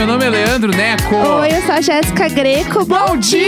Meu nome é Leandro Neco. Oi, eu sou a Jéssica Greco. Bom, Bom dia!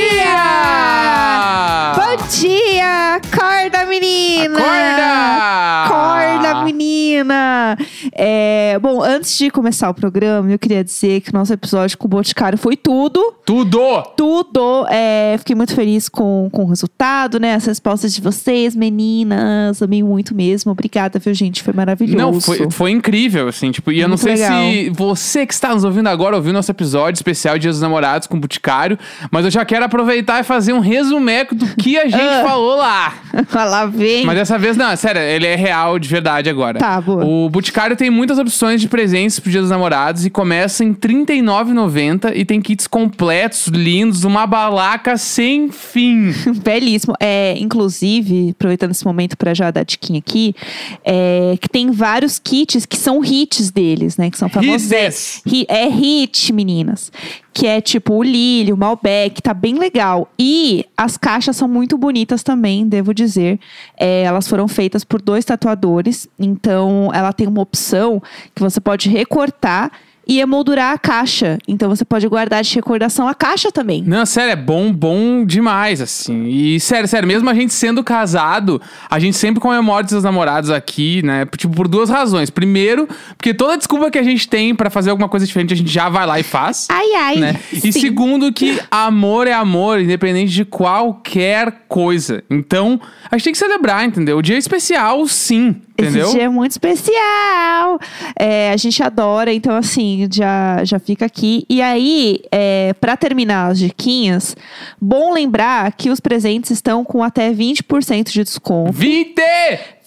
Bom dia! Acorda, menina! Acorda! Acorda, menina! É, bom, antes de começar o programa, eu queria dizer que o nosso episódio com o Boticário foi tudo. Tudo! Tudo! É, fiquei muito feliz com, com o resultado, né? As respostas de vocês, meninas. Amei muito mesmo. Obrigada, viu, gente? Foi maravilhoso. Não, foi, foi incrível, assim, tipo, e eu não sei legal. se você que está nos ouvindo agora ouviu nosso episódio especial Dia dos Namorados com o Boticário, mas eu já quero aproveitar e fazer um resumeco do que a gente Ah. falou lá. Lá vem. Mas dessa vez, não, sério, ele é real de verdade agora. Tá, boa. O Boticário tem muitas opções de presentes pro Dia dos Namorados e começa em R$ 39,90 e tem kits completos, lindos, uma balaca sem fim. Belíssimo. É, inclusive, aproveitando esse momento para já dar diquinha aqui, é, que tem vários kits que são hits deles, né? Que são famosos. Hites. Hi- É hit, meninas. Que é tipo o Lily, o Malbec, tá bem legal. E as caixas são muito bonitas também, devo dizer. É, elas foram feitas por dois tatuadores, então ela tem uma opção que você pode recortar e emoldurar a caixa. Então você pode guardar de recordação a caixa também. Não, sério, é bom, bom demais, assim. E sério, sério, mesmo a gente sendo casado, a gente sempre comemora os namorados aqui, né? Tipo, por duas razões. Primeiro, porque toda desculpa que a gente tem pra fazer alguma coisa diferente, a gente já vai lá e faz. Ai, ai. né? E segundo, que amor é amor, independente de qualquer coisa. Então, a gente tem que celebrar, entendeu? O dia é especial, sim, entendeu? Esse dia é muito especial. É, a gente adora, então assim, já, já fica aqui. E aí, é, para terminar as diquinhas, bom lembrar que os presentes estão com até 20% de desconto. 20!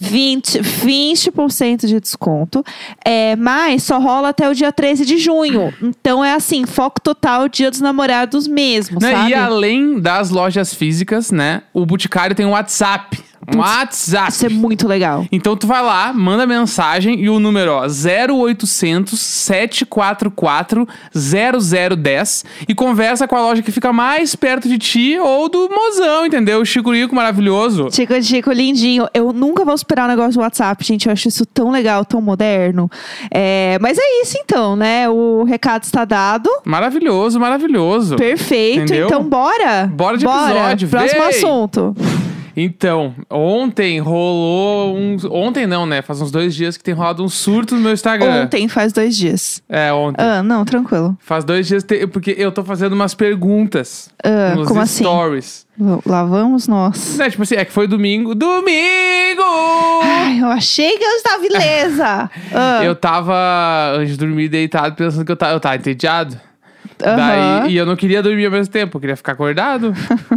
20%, 20% de desconto. É, mas só rola até o dia 13 de junho. Então é assim, foco total Dia dos Namorados mesmo, Né? sabe? E além das lojas físicas, né? O Boticário tem um WhatsApp. Um WhatsApp. Isso é muito legal. Então tu vai lá, manda mensagem e o número, ó, 0800 744 0010 e conversa com a loja que fica mais perto de ti ou do mozão, entendeu? O Chico Rico maravilhoso. Chico, Chico, lindinho. Eu nunca vou superar o negócio do WhatsApp, gente. Eu acho isso tão legal, tão moderno. É, mas é isso então, né? O recado está dado. Maravilhoso, maravilhoso. Perfeito. Entendeu? Então, bora. Bora de bora. episódio, Próximo vem. assunto. Então, ontem rolou uns. Ontem não, né? Faz uns dois dias que tem rolado um surto no meu Instagram. Ontem, faz dois dias. É, ontem. Ah, não, tranquilo. Faz dois dias, te- porque eu tô fazendo umas perguntas Ah, nos como assim? stories. V- Lá vamos nós. Né, tipo assim, é que foi domingo. Domingo! Ai, eu achei que eu estava ilesa. Ah, Eu tava, antes de dormir, deitado, pensando que eu tava, eu tava entediado. Daí, e eu não queria dormir ao mesmo tempo, eu queria ficar acordado.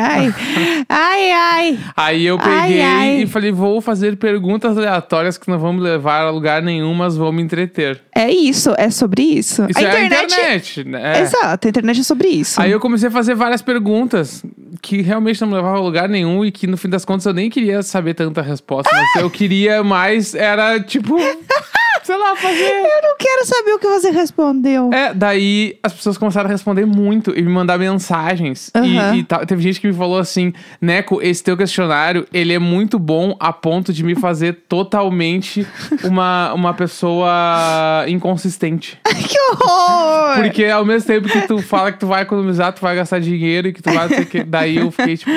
Ai, ai. ai, ai. Aí eu Ai, peguei ai. e falei, vou fazer perguntas aleatórias que não vão me levar a lugar nenhum, mas vão me entreter. É isso, é sobre isso. Isso a é internet. a internet, né? Exato, a internet é sobre isso. Aí eu comecei a fazer várias perguntas que realmente não me levavam a lugar nenhum e que no fim das contas eu nem queria saber tanta resposta, mas eu queria mais, era tipo, sei lá, fazer. Eu não quero saber o que você respondeu. É, daí as pessoas começaram a responder muito e me mandar mensagens. E- Aham. E, ta- teve gente que me falou assim: Neco, esse teu questionário, ele é muito bom a ponto de me fazer totalmente uma, uma pessoa inconsistente. que horror! Porque ao mesmo tempo que tu fala que tu vai economizar, tu vai gastar dinheiro e que tu vai. Daí eu fiquei tipo.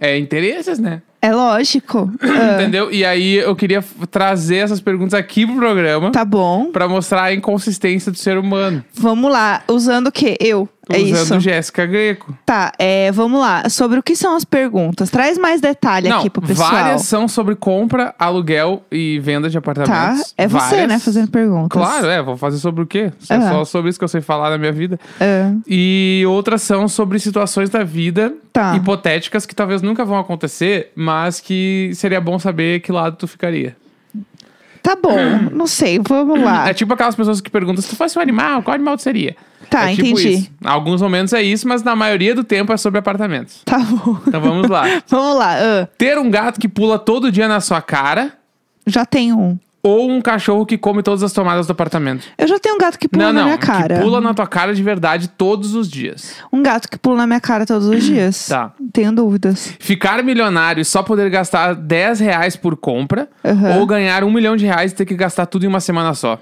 É interesses, né? É lógico. Ah, Entendeu? E aí eu queria trazer essas perguntas aqui pro programa tá bom. pra mostrar a inconsistência do ser humano. Vamos lá. Usando o quê? Eu. É usando isso. Jéssica Greco. Tá, é, vamos lá. Sobre o que são as perguntas. Traz mais detalhe Não, aqui pro pessoal. várias são sobre compra, aluguel e venda de Tá? apartamentos. É você, Várias. né, fazendo perguntas. Claro, é. Vou fazer sobre o quê? É Ah. só sobre isso que eu sei falar na minha vida. Ah, E outras são sobre situações da vida Tá. hipotéticas que talvez nunca vão acontecer, mas que seria bom saber que lado tu ficaria. tá bom. Não sei. Vamos lá. É tipo aquelas pessoas que perguntam: se tu fosse um animal, qual animal tu seria? Tá, é tipo entendi. Isso. Alguns momentos é isso, mas na maioria do tempo é sobre apartamentos. Tá bom. Então vamos lá. Vamos lá. ah, Ter um gato que pula todo dia na sua cara já tem um. ou um cachorro que come todas as tomadas do apartamento? Eu já tenho um gato que pula não, na não. minha cara. Que pula na tua cara de verdade todos os dias. Um gato que pula na minha cara todos os dias. Tá. Tenho dúvidas. Ficar milionário e só poder gastar 10 reais por compra Aham. ou ganhar um milhão de reais e ter que gastar tudo em uma semana só.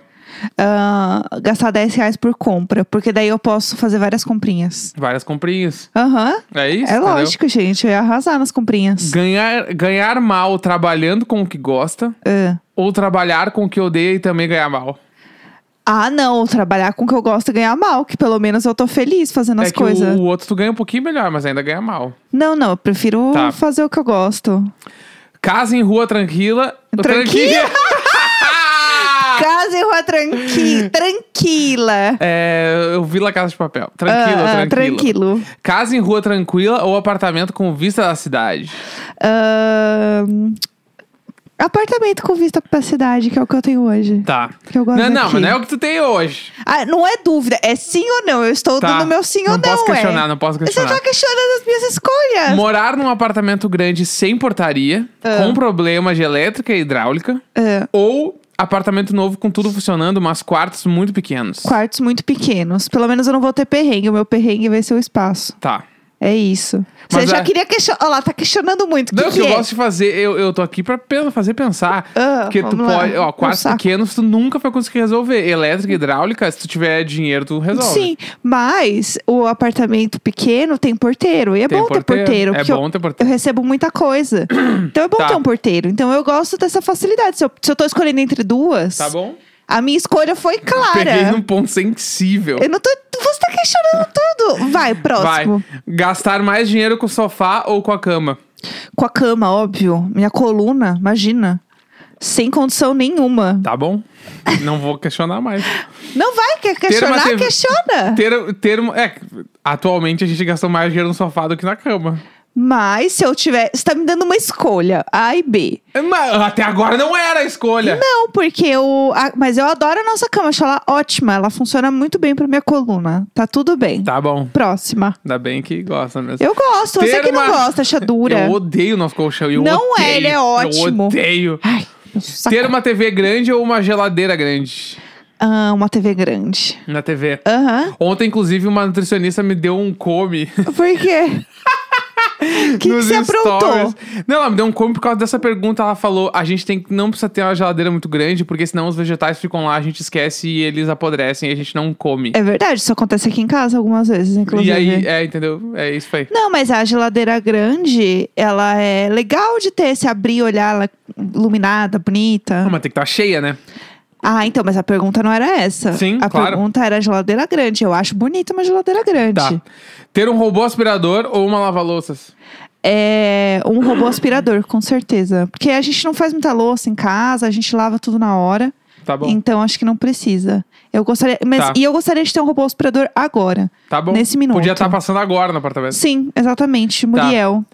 Ah, gastar 10 reais por compra, porque daí eu posso fazer várias comprinhas. Várias comprinhas. Aham. É isso? É entendeu? lógico, gente. Eu ia arrasar nas comprinhas. Ganhar, ganhar mal trabalhando com o que gosta Ah. ou trabalhar com o que odeia e também ganhar mal. Ah, não. Trabalhar com o que eu gosto e ganhar mal, que pelo menos eu tô feliz fazendo é as coisas. o, outro tu ganha um pouquinho melhor, mas ainda ganha mal. Não, não. Eu prefiro Tá. fazer o que eu gosto. Casa em rua tranquila. Tranquila? Casa em rua tranqui... tranquila. É, eu vi La Casa de Papel. Tranquilo, Ah, ah, tranquilo. tranquilo. Casa em rua tranquila ou apartamento com vista da cidade? Ahn, Apartamento com vista pra cidade, que é o que eu tenho hoje. Tá. Que eu gosto Não, não, daqui. mas não é o que tu tem hoje. Ah, não é dúvida, é sim ou não. Eu estou Tá. dando meu sim Não ou não, posso é. questionar, não posso Você questionar. tá questionando as minhas escolhas. Morar num apartamento grande sem portaria, Ah. com problemas de elétrica e hidráulica, É, ou apartamento novo com tudo funcionando, mas quartos muito pequenos. quartos muito pequenos. Pelo menos eu não vou ter perrengue. O meu perrengue vai ser o espaço. Tá. É isso. Mas Você já é- queria questionar. Olha lá, tá questionando muito. Não, que, o que que eu é? gosto de fazer, eu, eu tô aqui pra fazer pensar. Ah, porque tu lá. pode. Ó, quartos saco. pequenos tu nunca vai conseguir resolver. Elétrica hidráulica, se tu tiver dinheiro, tu resolve. Sim, mas o apartamento pequeno tem porteiro. E é Tem bom ter porteiro. É bom eu, ter eu porteiro. recebo muita coisa. então é bom Tá. ter um porteiro. Então eu gosto dessa facilidade. Se eu, se eu tô escolhendo entre duas, Tá bom? a minha escolha foi clara. Peguei num ponto sensível. Eu não tô. Você tá questionando tudo. Vai, Vai. próximo. Gastar mais dinheiro com o sofá ou com a cama? Com a cama, óbvio. Minha coluna, imagina. Sem condição nenhuma. Tá bom? Não vou questionar mais. Não vai, quer questionar? TV Questiona. Ter, ter é, atualmente a gente gastou mais dinheiro no sofá do que na cama. Mas se eu tiver. Você tá me dando uma escolha, A e B. Mas até agora não era a escolha. Não, porque eu. a- mas eu adoro a nossa cama, acho ela ótima. Ela funciona muito bem pra minha coluna. Tá tudo bem. Tá bom. Próxima. Ainda bem que gosta mesmo. Eu gosto, você Ter que não uma- gosta, acha dura. Eu odeio o nosso colchão. Eu Não é, odeio, ele é ótimo. Eu odeio. Ai, saco. Ter uma TV grande ou uma geladeira grande Ah, uma TV grande. na TV. Aham. Ontem, inclusive, uma nutricionista me deu um come. Por quê? O que, que nos você aprontou? stories. Não, ela me deu um come por causa dessa pergunta. Ela falou: a gente tem que não precisa ter uma geladeira muito grande, porque senão os vegetais ficam lá, a gente esquece e eles apodrecem e a gente não come. É verdade, isso acontece aqui em casa algumas vezes, inclusive. e aí, é, entendeu? É isso aí. Não, mas a geladeira grande, ela é legal de ter, se abrir, olhar ela iluminada, bonita. Não, mas tem que estar cheia, né? Ah, então, mas a pergunta não era essa. Sim, A claro. pergunta era geladeira grande. Eu acho bonita uma geladeira grande. Tá. Ter um robô aspirador ou uma lava-louças? É um robô aspirador, com certeza. Porque a gente não faz muita louça em casa, a gente lava tudo na hora. Tá bom. Então acho que não precisa. Eu gostaria. Mas, Tá. E eu gostaria de ter um robô aspirador agora. Tá bom. Nesse minuto. Podia estar passando agora no apartamento. Sim, exatamente. Muriel.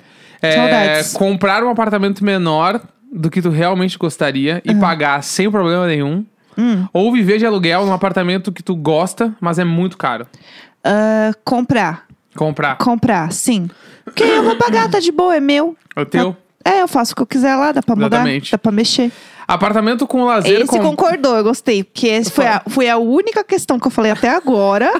É, Saudades. comprar um apartamento menor do que tu realmente gostaria e pagar sem problema nenhum. Hum. Ou viver de aluguel num apartamento que tu gosta, mas é muito caro. Ah, comprar. Comprar. Comprar, sim. Porque eu vou pagar, tá de boa, é meu. É teu. É, eu faço o que eu quiser lá, dá pra mudar, Exatamente. dá pra mexer. Apartamento com lazer. Esse com... concordou, eu gostei. Porque esse foi a, foi a única questão que eu falei até agora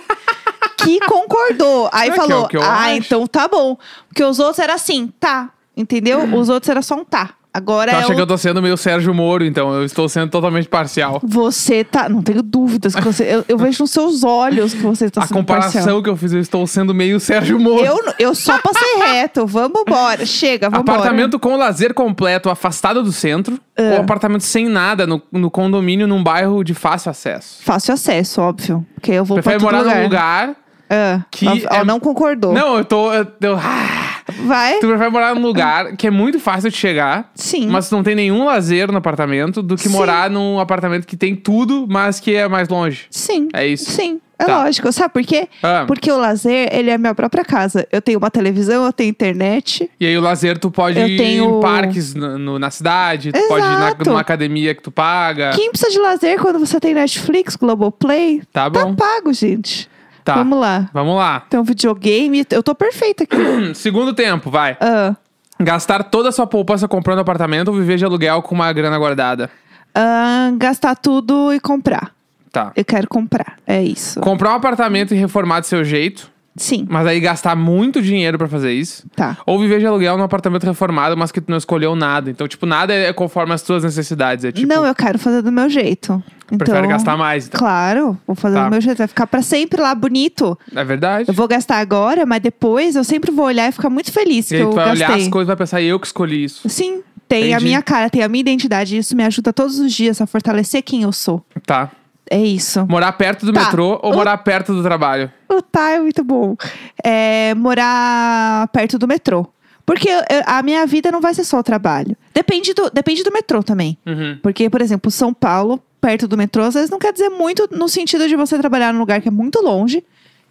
que concordou. Aí É que é falou, que ah, acho." então tá bom. Porque os outros era assim, tá. Entendeu? Os outros era só um tá. Agora Tu é acha o... que eu tô sendo meio Sérgio Moro, então eu estou sendo totalmente parcial. Você tá. Não tenho dúvidas que você. Eu, eu vejo nos seus olhos que você tá A sendo comparação parcial. que eu fiz, eu estou sendo meio Sérgio Moro. Eu, eu só passei reto. Vamos embora. Chega, vamos embora. Apartamento com lazer completo, afastado do centro. É. Ou apartamento sem nada, no, no condomínio, num bairro de fácil acesso. Fácil acesso, óbvio. Porque eu vou Prefere morar num lugar. lugar. Ah, que ó, é- não concordou. Não, eu tô. Eu, eu- ah, Vai? tu prefere morar num lugar que é muito fácil de chegar. Sim. Mas não tem nenhum lazer no apartamento do que Sim. morar num apartamento que tem tudo, mas que é mais longe. Sim. É isso. Sim. É Tá. lógico. Sabe por quê? Ah. Porque o lazer, ele é a minha própria casa. Eu tenho uma televisão, eu tenho internet. E aí o lazer tu pode Eu ir tenho- em parques no- no- na cidade, tu pode ir na, Exato. numa academia que tu paga. Quem precisa de lazer quando você tem Netflix, Globoplay? Tá bom. Tá pago, gente. Tá. Vamos lá. Vamos lá. Tem um videogame. Eu tô perfeita aqui. Segundo tempo, vai. Ah, Gastar toda a sua poupança comprando apartamento ou viver de aluguel com uma grana guardada? ah, gastar tudo e comprar. Tá. Eu quero comprar. É isso. Comprar um apartamento e reformar do seu jeito, Sim. mas aí gastar muito dinheiro pra fazer isso. Tá. Ou viver de aluguel num apartamento reformado, mas que tu não escolheu nada. Então, tipo, nada é conforme as tuas necessidades. É tipo. Não, eu quero fazer do meu jeito. Então, Prefere gastar mais, então. Claro, vou fazer Tá. do meu jeito. Vai ficar pra sempre lá bonito. É verdade. Eu vou gastar agora, mas depois eu sempre vou olhar e ficar muito feliz E que aí eu tu vai gastei. olhar as coisas e vai pensar, eu que escolhi isso. Sim, tem a Entendi. minha cara, tem a minha identidade. Isso me ajuda todos os dias a fortalecer quem eu sou. Tá. É isso. Morar perto do Tá. metrô ou O- morar perto do trabalho? O tá é muito bom. É morar perto do metrô. Porque eu- a minha vida não vai ser só o trabalho. Depende do, depende do metrô também. Uhum. Porque, por exemplo, São Paulo, perto do metrô, às vezes não quer dizer muito no sentido de você trabalhar num lugar que é muito longe.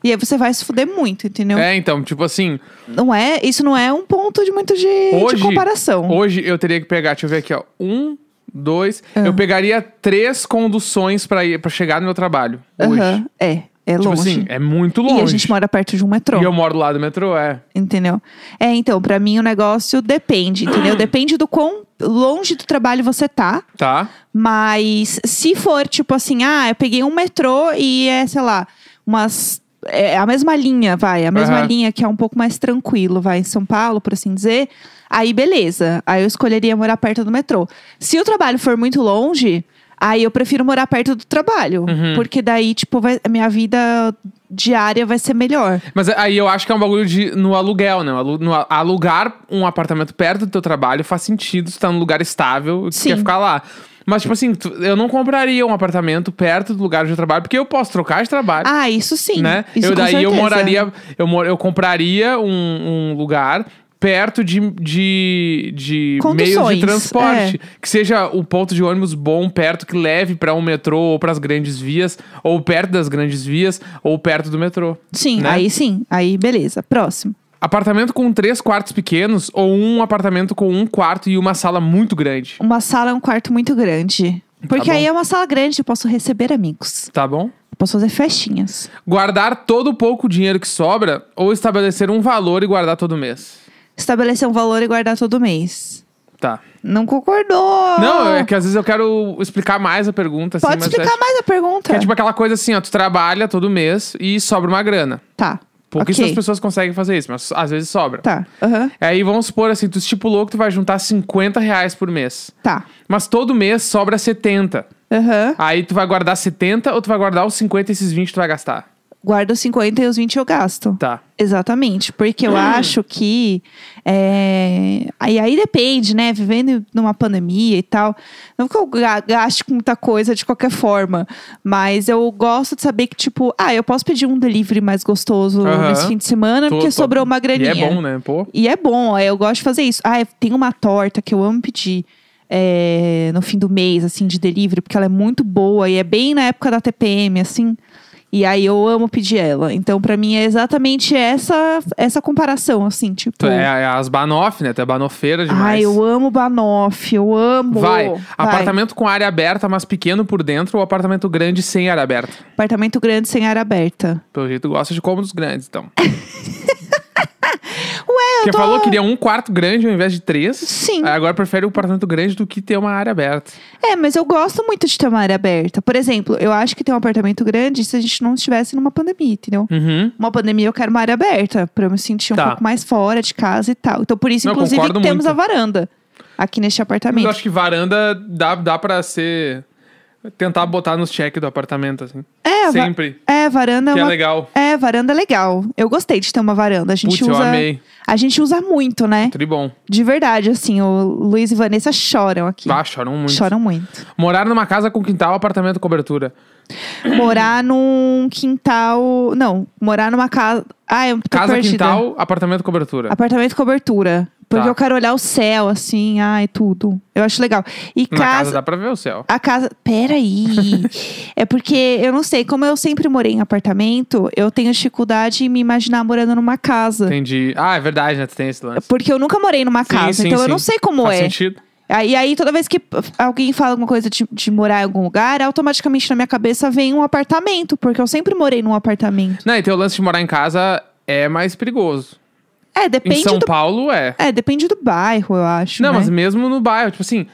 E aí você vai se fuder muito, entendeu? É, então, tipo assim, Não é, isso não é um ponto de muito de, de Hoje- comparação. hoje eu teria que pegar, deixa eu ver aqui, ó. Um, dois. Ah. Eu pegaria três conduções pra chegar no meu trabalho. Hoje. Aham, É, é Tipo longe. assim, é muito longe. E a gente mora perto de um metrô. E eu moro do lado do metrô, é. Entendeu? É, então, pra mim o negócio depende, entendeu? Depende do quão longe do trabalho você tá. Tá? Mas se for tipo assim, ah, eu peguei um metrô e é, sei lá, umas. É a mesma linha, vai. A mesma Aham. linha que é um pouco mais tranquilo, vai, em São Paulo, por assim dizer. Aí, beleza. Aí eu escolheria morar perto do metrô. Se o trabalho for muito longe, aí eu prefiro morar perto do trabalho. Uhum. Porque daí, tipo, vai- a minha vida diária vai ser melhor. Mas aí eu acho que é um bagulho de, no aluguel, né? Alu- no alugar um apartamento perto do teu trabalho faz sentido, se tá num lugar estável e Sim. quer ficar lá. Mas, tipo assim, tu- eu não compraria um apartamento perto do lugar onde eu trabalho, porque eu posso trocar de trabalho. Ah, isso sim. né? Isso eu daí eu moraria, eu, mor- eu compraria um, um lugar perto de, de, de meios de transporte. é. Que seja o ponto de ônibus bom, perto, que leve pra um metrô ou pras grandes vias, ou perto das grandes vias, ou perto do metrô. Sim, né? aí sim. Aí, beleza. Próximo. Apartamento com três quartos pequenos ou um apartamento com um quarto e uma sala muito grande. Uma sala é um quarto muito grande. Porque Tá aí é uma sala grande, eu posso receber amigos. Tá bom? Eu posso fazer festinhas. Guardar todo o pouco dinheiro que sobra ou estabelecer um valor e guardar todo mês. Estabelecer um valor e guardar todo mês. Tá. Não concordou! Não, é que às vezes eu quero explicar mais a pergunta. Assim, Pode mas explicar acho mais a pergunta. Que é tipo aquela coisa assim, ó, tu trabalha todo mês e sobra uma grana. Tá. Pouquíssimas ok. pessoas conseguem fazer isso, mas às vezes sobra. Tá. Aham. Aí vamos supor assim, tu estipulou que tu vai juntar 50 reais por mês. Tá. Mas todo mês sobra 70. Aham. Aí tu vai guardar 70 ou tu vai guardar os 50 e esses 20 tu vai gastar? Guardo os 50 e os 20 eu gasto. Tá. Exatamente, porque Hum. eu acho que. É... Aí, aí depende, né? Vivendo numa pandemia e tal. Não que eu ga- gaste com muita coisa de qualquer forma, mas eu gosto de saber que, tipo, ah, eu posso pedir um delivery mais gostoso Aham. nesse fim de semana, Tô- porque tô- sobrou uma graninha. E é bom, né? Pô. E é bom, aí eu gosto de fazer isso. Ah, tem uma torta que eu amo pedir. é, no fim do mês, assim, de delivery, porque ela é muito boa e é bem na época da TPM, assim. E aí eu amo pedir ela. Então, pra mim, é exatamente essa essa comparação, assim, tipo. É, é as banoff, né? Tu é banofeira demais. Ai, eu amo Banoff, eu amo. Vai. Apartamento com área aberta, mas pequeno por dentro, ou apartamento grande sem área aberta? Apartamento grande sem área aberta. Pelo jeito, gosta de cômodos grandes, então. Porque tô... falou que queria um quarto grande ao invés de três. Sim. Agora prefere um apartamento grande do que ter uma área aberta. É, mas eu gosto muito de ter uma área aberta. Por exemplo, eu acho que ter um apartamento grande se a gente não estivesse numa pandemia, entendeu? Uhum. Uma pandemia eu quero uma área aberta, pra eu me sentir um Tá. pouco mais fora de casa e tal. Então, por isso, Não, inclusive, que temos muito. a varanda aqui neste Mas apartamento. eu acho que varanda dá, dá pra ser. Tentar botar nos check do apartamento, assim. É, Sempre. É, varanda Que é é uma... legal. É, varanda é legal. Eu gostei de ter uma varanda. A gente Putz, eu usa. amei. A gente usa muito, né? Tribom. De verdade, assim, o Luiz e Vanessa choram aqui. Ah, choram muito. Choram muito. Morar numa casa com quintal, apartamento cobertura. morar num quintal. Não, morar numa casa. Ah, eu tô Casa, perdida. quintal, apartamento cobertura. Apartamento cobertura. Porque Tá. eu quero olhar o céu, assim, ai, tudo. Eu acho legal. E casa casa. dá pra ver o céu. A casa. Peraí. é porque eu não sei, como eu sempre morei em apartamento, eu tenho dificuldade em me imaginar morando numa casa. Entendi. Ah, é verdade, né? Tu tem esse lance. Porque eu nunca morei numa casa, sim, então eu sim. não sei como Faz é. sentido. Aí, aí, toda vez que alguém fala alguma coisa de, de morar em algum lugar, automaticamente na minha cabeça vem um apartamento, porque eu sempre morei num apartamento. Não, e teu lance de morar em casa é mais perigoso. É, Em depende São do. Paulo é. É, depende do bairro, eu acho. Não, né? mas mesmo no bairro, tipo assim,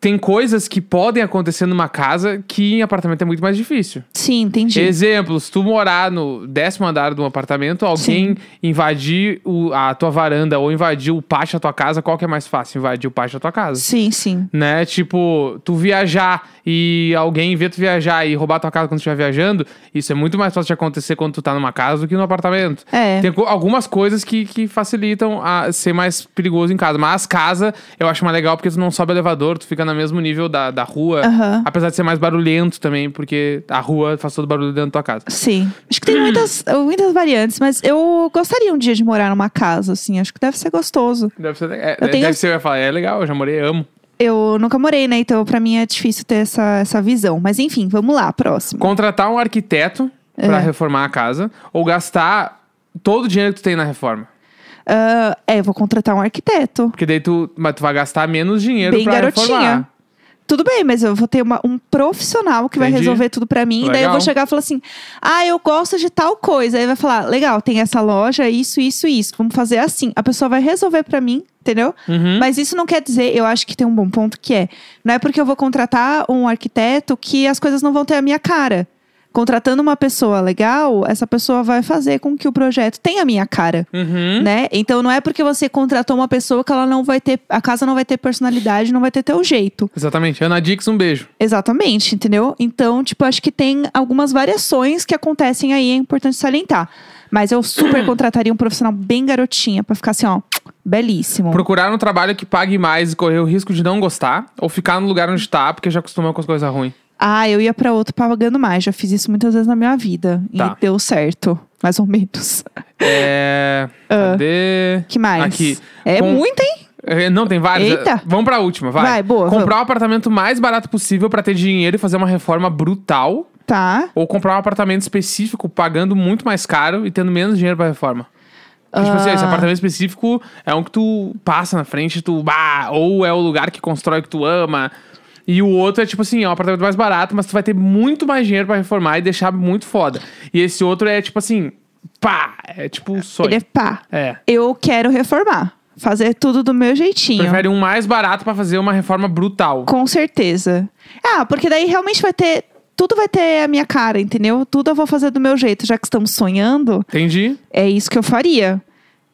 tem coisas que podem acontecer numa casa que em apartamento é muito mais difícil. Sim, entendi. Exemplo, se tu morar no décimo andar de um apartamento, alguém invadir o- a tua varanda ou invadir o pátio da tua casa, qual que é mais fácil? Invadir o pátio da tua casa. Sim, sim. Né? Tipo, tu viajar e alguém ver tu viajar e roubar tua casa quando tu estiver viajando, isso é muito mais fácil de acontecer quando tu tá numa casa do que no apartamento. É. Tem algumas coisas que, que facilitam a ser mais perigoso em casa. Mas casa eu acho mais legal porque tu não sobe elevador, tu fica no mesmo nível da, da rua. Aham. Apesar de ser mais barulhento também, porque a rua faz todo o barulho dentro da tua casa. Sim. Acho que tem muitas, muitas variantes, mas eu gostaria um dia de morar numa casa, assim. Acho que deve ser gostoso. Deve ser, é, Eu tenho- deve ser, eu ia falar, é legal, eu já morei, amo. Eu nunca morei, né? Então, pra mim é difícil ter essa, essa visão. Mas enfim, vamos lá, próximo. Contratar um arquiteto pra É. reformar a casa ou gastar todo o dinheiro que tu tem na reforma. Ah, é, eu vou contratar um arquiteto. Porque daí tu, mas tu vai gastar menos dinheiro Bem pra garotinha. reformar. Tudo bem, mas eu vou ter uma- um profissional que vai Entendi. resolver tudo pra mim. E daí eu Legal. vou chegar e falar assim: ah, eu gosto de tal coisa. Aí vai falar: legal, tem essa loja, isso, isso, isso. Vamos fazer assim. A pessoa vai resolver pra mim, entendeu? Uhum. Mas isso não quer dizer, eu acho que tem um bom ponto que é: não é porque eu vou contratar um arquiteto que as coisas não vão ter a minha cara. Contratando uma pessoa legal, essa pessoa vai fazer com que o projeto tenha a minha cara Uhum. né? Então não é porque você contratou uma pessoa que ela não vai ter, a casa não vai ter personalidade, não vai ter teu jeito. Exatamente. Ana Dix, um beijo. Exatamente, entendeu? Então, tipo, acho que tem algumas variações que acontecem aí, é importante salientar. Mas eu super contrataria um profissional bem garotinha pra ficar assim, ó, belíssimo. Procurar um trabalho que pague mais e correr o risco de não gostar, ou ficar no lugar onde tá, porque já acostumou com as coisas ruins. Ah, eu ia pra outro pagando mais. Já fiz isso muitas vezes na minha vida. Tá. E deu certo. Mais ou menos. É. Cadê? que mais? Aqui. É Com- muito, hein? É, Não, tem vários. Eita. Vamos pra última, vai. Vai, boa, Comprar vamos. o apartamento mais barato possível pra ter dinheiro e fazer uma reforma brutal. Tá. Ou comprar um apartamento específico pagando muito mais caro e tendo menos dinheiro pra reforma. Porque, Tipo assim, esse Ah. apartamento específico é um que tu passa na frente, tu. Bah, ou é o lugar que constrói o que tu ama. E o outro é tipo assim, é um apartamento mais barato, mas tu vai ter muito mais dinheiro pra reformar e deixar muito foda. E esse outro é tipo assim, pá, é tipo um sonho. Ele é pá. É. Eu quero reformar. Fazer tudo do meu jeitinho. Prefere um mais barato pra fazer uma reforma brutal. Com certeza. Ah, porque daí realmente vai ter. Tudo vai ter a minha cara, entendeu? Tudo eu vou fazer do meu jeito. Já que estamos sonhando, Entendi? é isso que eu faria.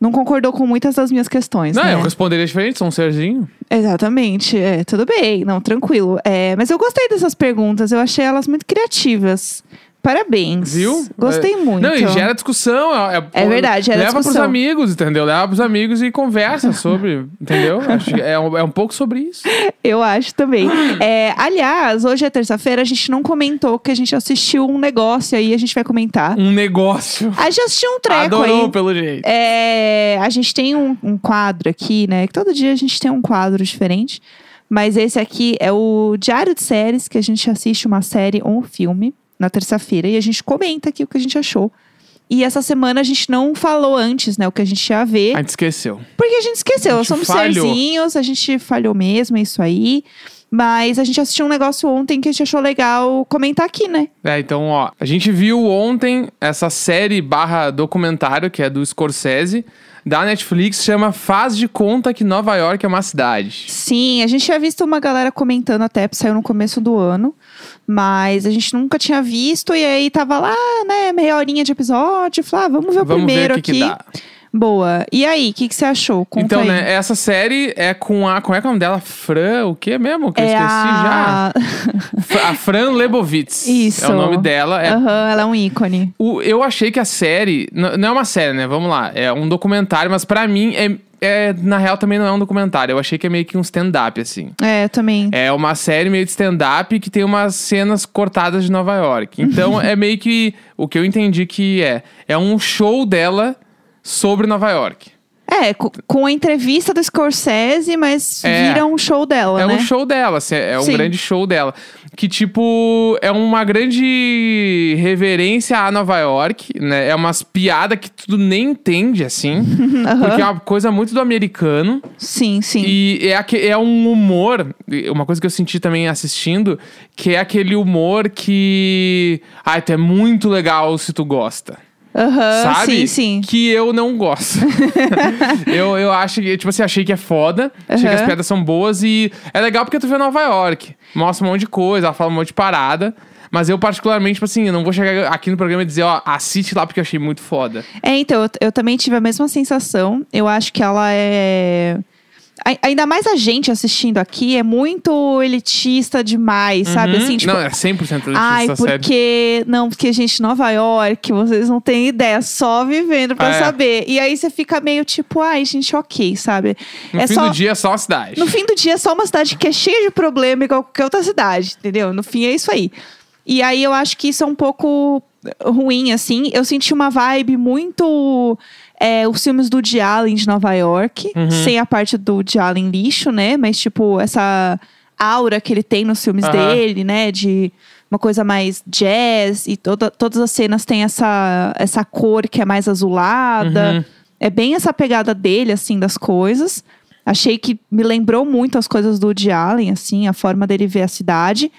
Não concordou com muitas das minhas questões, Não, né? eu responderia diferente, sou um serzinho. Exatamente. É, tudo bem. Não, tranquilo. É, mas eu gostei dessas perguntas. Eu achei elas muito criativas. Parabéns. Viu? Gostei É- muito. Não, e gera discussão. É, É verdade, gera Leva pros discussão. amigos, entendeu? Leva pros amigos e conversa sobre, entendeu? Acho que é, um, é um pouco sobre isso. Eu acho também. É, aliás, hoje é terça-feira, a gente não comentou que a gente assistiu um negócio aí, a gente vai comentar. Um negócio. A gente assistiu um treco Adorou, aí. pelo jeito. É, a gente tem um, um quadro aqui, né? Que todo dia a gente tem um quadro diferente. Mas esse aqui é o Diário de Séries, que a gente assiste uma série ou um filme na terça-feira e a gente comenta aqui o que a gente achou. E essa semana a gente não falou antes, né? O que a gente ia ver. A gente esqueceu. Porque a gente esqueceu. A gente Somos falhou. serzinhos, a gente falhou mesmo, é isso aí. Mas a gente assistiu um negócio ontem que a gente achou legal comentar aqui, né? É, então, ó, a gente viu ontem essa série barra documentário, que é do Scorsese, da Netflix, chama Faz de Conta que Nova York é uma cidade. Sim, a gente tinha visto uma galera comentando até, saiu no começo do ano. Mas a gente nunca tinha visto, e aí tava lá, né, meia horinha de episódio. Falei, ah, vamos ver o Vamos primeiro ver o que, aqui. que dá. Boa. E aí, o que, que você achou? Conta então, aí. né, essa série é com a. Como é que é o nome dela? Fran, o que mesmo? Que eu é esqueci a... já. A Fran Lebovitz. Isso. É o nome dela. É Aham, ela é um ícone. O- eu achei que a série. Não é uma série, né? Vamos lá. É um documentário, mas pra mim, é, é- na real, também não é um documentário. Eu achei que é meio que um stand-up, assim. É, também. É uma série meio de stand-up que tem umas cenas cortadas de Nova York. Então é meio que. O que eu entendi que é. É um show dela sobre Nova York. É, co- com a entrevista do Scorsese, mas É. vira um show dela, É né? um show dela, assim, é um Sim. grande show dela. Que, tipo, é uma grande reverência a Nova York, né? É umas piadas que tu nem entende, assim. Porque é uma coisa muito do americano. Sim, sim. E é, é um humor, uma coisa que eu senti também assistindo, que é aquele humor que. Ai, tu é muito legal se tu gosta. Aham, sabe? sim, sim. Que eu não gosto. eu, eu acho que, tipo assim, achei que é foda. Achei que as piadas são boas e é legal porque tu vê Nova York. Mostra um monte de coisa, ela fala um monte de parada. Mas eu, particularmente, tipo assim, eu não vou chegar aqui no programa e dizer, ó, assiste lá porque eu achei muito foda. É, então, eu, eu também tive a mesma sensação. Eu acho que ela é. Ai- Ainda mais a gente assistindo aqui é muito elitista demais, sabe? Uhum. Assim, tipo. não, é 100% elitista, Ai, sério. porque. Não, porque, gente, Nova York, vocês não têm ideia, só vivendo pra É. saber. E aí você fica meio tipo, ai, gente, ok, sabe? No é fim só. do dia é só a cidade. No fim do dia é só uma cidade que é cheia de problema, igual qualquer outra cidade, entendeu? No fim é isso aí. E aí eu acho que isso é um pouco ruim, assim. Eu senti uma vibe muito. É, os filmes do Woody Allen de Nova York, Uhum. sem a parte do Woody Allen lixo, né? Mas, tipo, essa aura que ele tem nos filmes Aham. dele, né? De uma coisa mais jazz e toda, todas as cenas têm essa, essa cor que é mais azulada. Uhum. É bem essa pegada dele, assim, das coisas. Achei que me lembrou muito as coisas do Woody Allen, assim, a forma dele ver a cidade.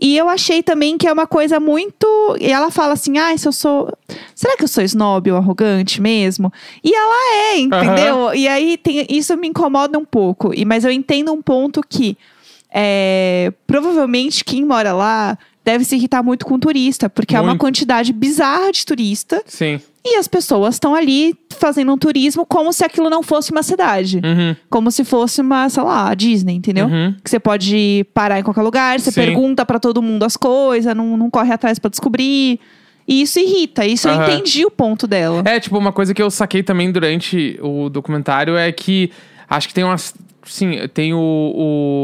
E eu achei também que é uma coisa muito. E ela fala assim: ah, se eu sou. Será que eu sou snob ou arrogante mesmo? E ela é, entendeu? E aí tem... isso me incomoda um pouco. E, mas eu entendo um ponto que é, provavelmente quem mora lá deve se irritar muito com turista, porque é uma Muito. quantidade bizarra de turista. Sim. E as pessoas estão ali fazendo um turismo como se aquilo não fosse uma cidade. Uhum. Como se fosse uma, sei lá, a Disney, entendeu? Uhum. Que você pode parar em qualquer lugar, você Sim. pergunta pra todo mundo as coisas, não, não corre atrás pra descobrir. E isso irrita. Isso eu Aham. entendi o ponto dela. É, tipo, uma coisa que eu saquei também durante o documentário é que acho que tem umas. Sim, tem o,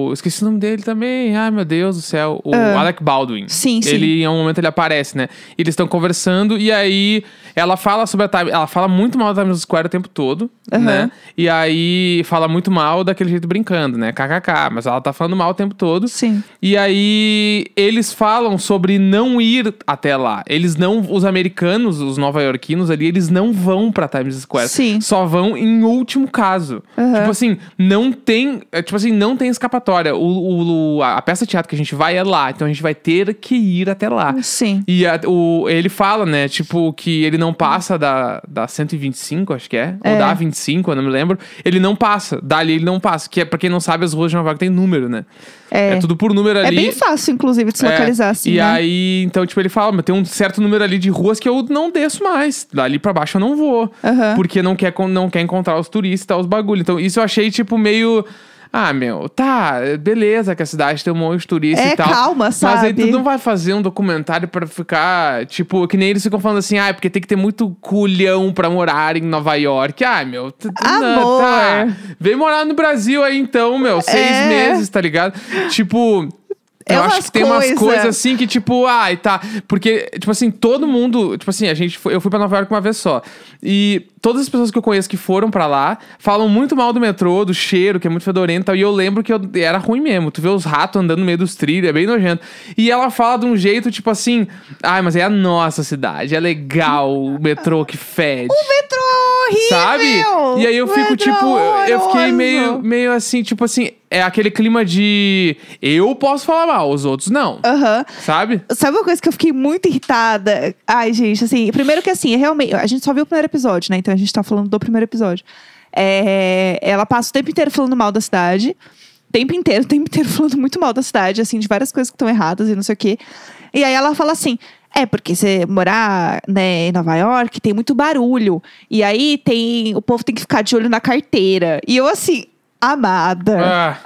o. Esqueci o nome dele também. Ai, meu Deus do céu. O Ah. Alec Baldwin. Sim, sim. Ele, em um momento, ele aparece, né? Eles estão conversando e aí ela fala sobre a Time. Ela fala muito mal da Times Square o tempo todo, Aham. né? E aí fala muito mal daquele jeito brincando, né? KKK. Mas ela tá falando mal o tempo todo. Sim. E aí eles falam sobre não ir até lá. Eles não, os americanos, os nova-iorquinos ali, eles não vão pra Times Square. Sim. Só vão em último caso. Tipo assim, não tem, é, tipo assim, não tem escapatória. O, o- o- a peça de teatro que a gente vai é lá, então a gente vai ter que ir até lá. Sim. E a- o, ele fala, né, tipo, que ele não passa da, da 125, acho que é, É. ou da 25, eu não me lembro. Ele não passa, dali ele não passa. Que é, pra quem não sabe, as ruas de Nova York tem número, né? É. É tudo por número É ali. bem fácil, inclusive, de se É, localizar, assim. E né? aí, então, tipo, ele fala, mas tem um certo número ali de ruas que eu não desço mais. Dali pra baixo eu não vou. Aham. Porque não quer, não quer encontrar os turistas e tal, os bagulho. Então, isso eu achei, tipo, meio. Ah, meu, tá, beleza que a cidade tem um monte de turista É, e tal. calma, Mas aí sabe? tu não vai fazer um documentário pra ficar, tipo, que nem eles ficam falando assim, ah, porque tem que ter muito culhão pra morar em Nova York. Ah, meu, tu- tu- não, Amor. tá. Vem morar no Brasil aí então, meu, seis É. meses, tá ligado? Tipo. É eu acho umas que tem umas coisa. coisas assim que, tipo, ai, tá. Porque, tipo assim, todo mundo. Tipo assim, a gente foi, eu fui pra Nova York uma vez só. E todas as pessoas que eu conheço que foram pra lá falam muito mal do metrô, do cheiro, que é muito fedorento e tal. E eu lembro que eu, era ruim mesmo. Tu vê os ratos andando no meio dos trilhos, é bem nojento. E ela fala de um jeito, tipo assim, ai, mas é a nossa cidade, é legal o metrô que fede. Metrô horrível! Sabe? E aí eu fico, Metrô tipo, eu fiquei horroroso. meio, meio assim, tipo assim, é aquele clima de eu posso falar mal, os outros não. Aham. Sabe? Sabe uma coisa que eu fiquei muito irritada? Ai, gente, assim, primeiro que assim, realmente, a gente só viu o primeiro episódio, né? Então a gente tá falando do primeiro episódio. É, ela passa o tempo inteiro falando mal da cidade. Tempo inteiro, o tempo inteiro falando muito mal da cidade, assim, de várias coisas que estão erradas e não sei o quê. E aí ela fala assim: é, porque você morar né, em Nova York tem muito barulho. E aí tem. O povo tem que ficar de olho na carteira. E eu assim. Amada,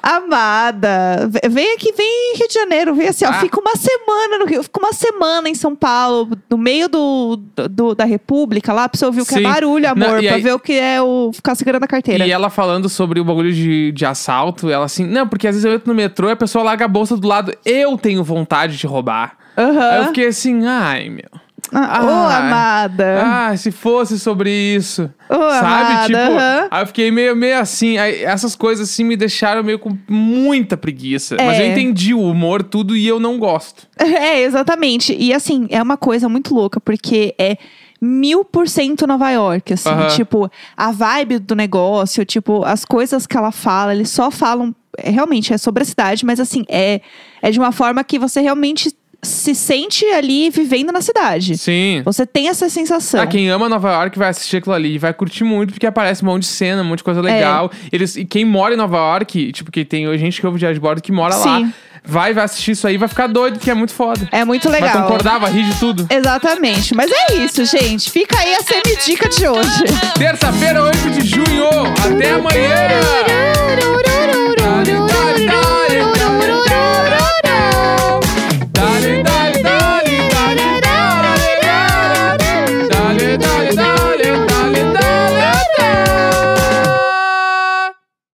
Ah. amada, vem aqui, vem em Rio de Janeiro, vem assim, ó, Ah. fica uma semana no Rio, fica uma semana em São Paulo, no meio do, do- da República, lá pra você ouvir o que Sim. é barulho, Não, amor, e pra aí- ver o que é o ficar segurando a carteira. E ela falando sobre o bagulho de, de assalto, ela assim, não, porque às vezes eu entro no metrô e a pessoa larga a bolsa do lado, eu tenho vontade de roubar. Aham. Aí eu fiquei assim, ai, meu. Ah, Ô, Ah. amada. Ah, se fosse sobre isso. Ô, sabe? amada, tipo, aí eu fiquei meio, meio assim. Aí essas coisas assim me deixaram meio com muita preguiça. Mas eu É. entendi o humor, tudo, e eu não gosto. É, exatamente. E assim, é uma coisa muito louca, porque é mil por cento Nova York, assim. Tipo, a vibe do negócio, tipo, as coisas que ela fala, eles só falam. é, realmente, é sobre a cidade, mas assim, é, é de uma forma que você realmente se sente ali vivendo na cidade. Sim. Você tem essa sensação. Ah, quem ama Nova York vai assistir aquilo ali e vai curtir muito, porque aparece um monte de cena, um monte de coisa legal. Eles, e quem mora em Nova York, tipo, que tem gente que ouve de Bordo que mora lá, Sim. vai, vai assistir isso aí vai ficar doido, porque é muito foda. É muito Vai legal. concordar, vai rir de tudo. Exatamente. Mas é isso, gente. Fica aí a semi-dica de hoje. Terça-feira, 8 de junho. Até amanhã!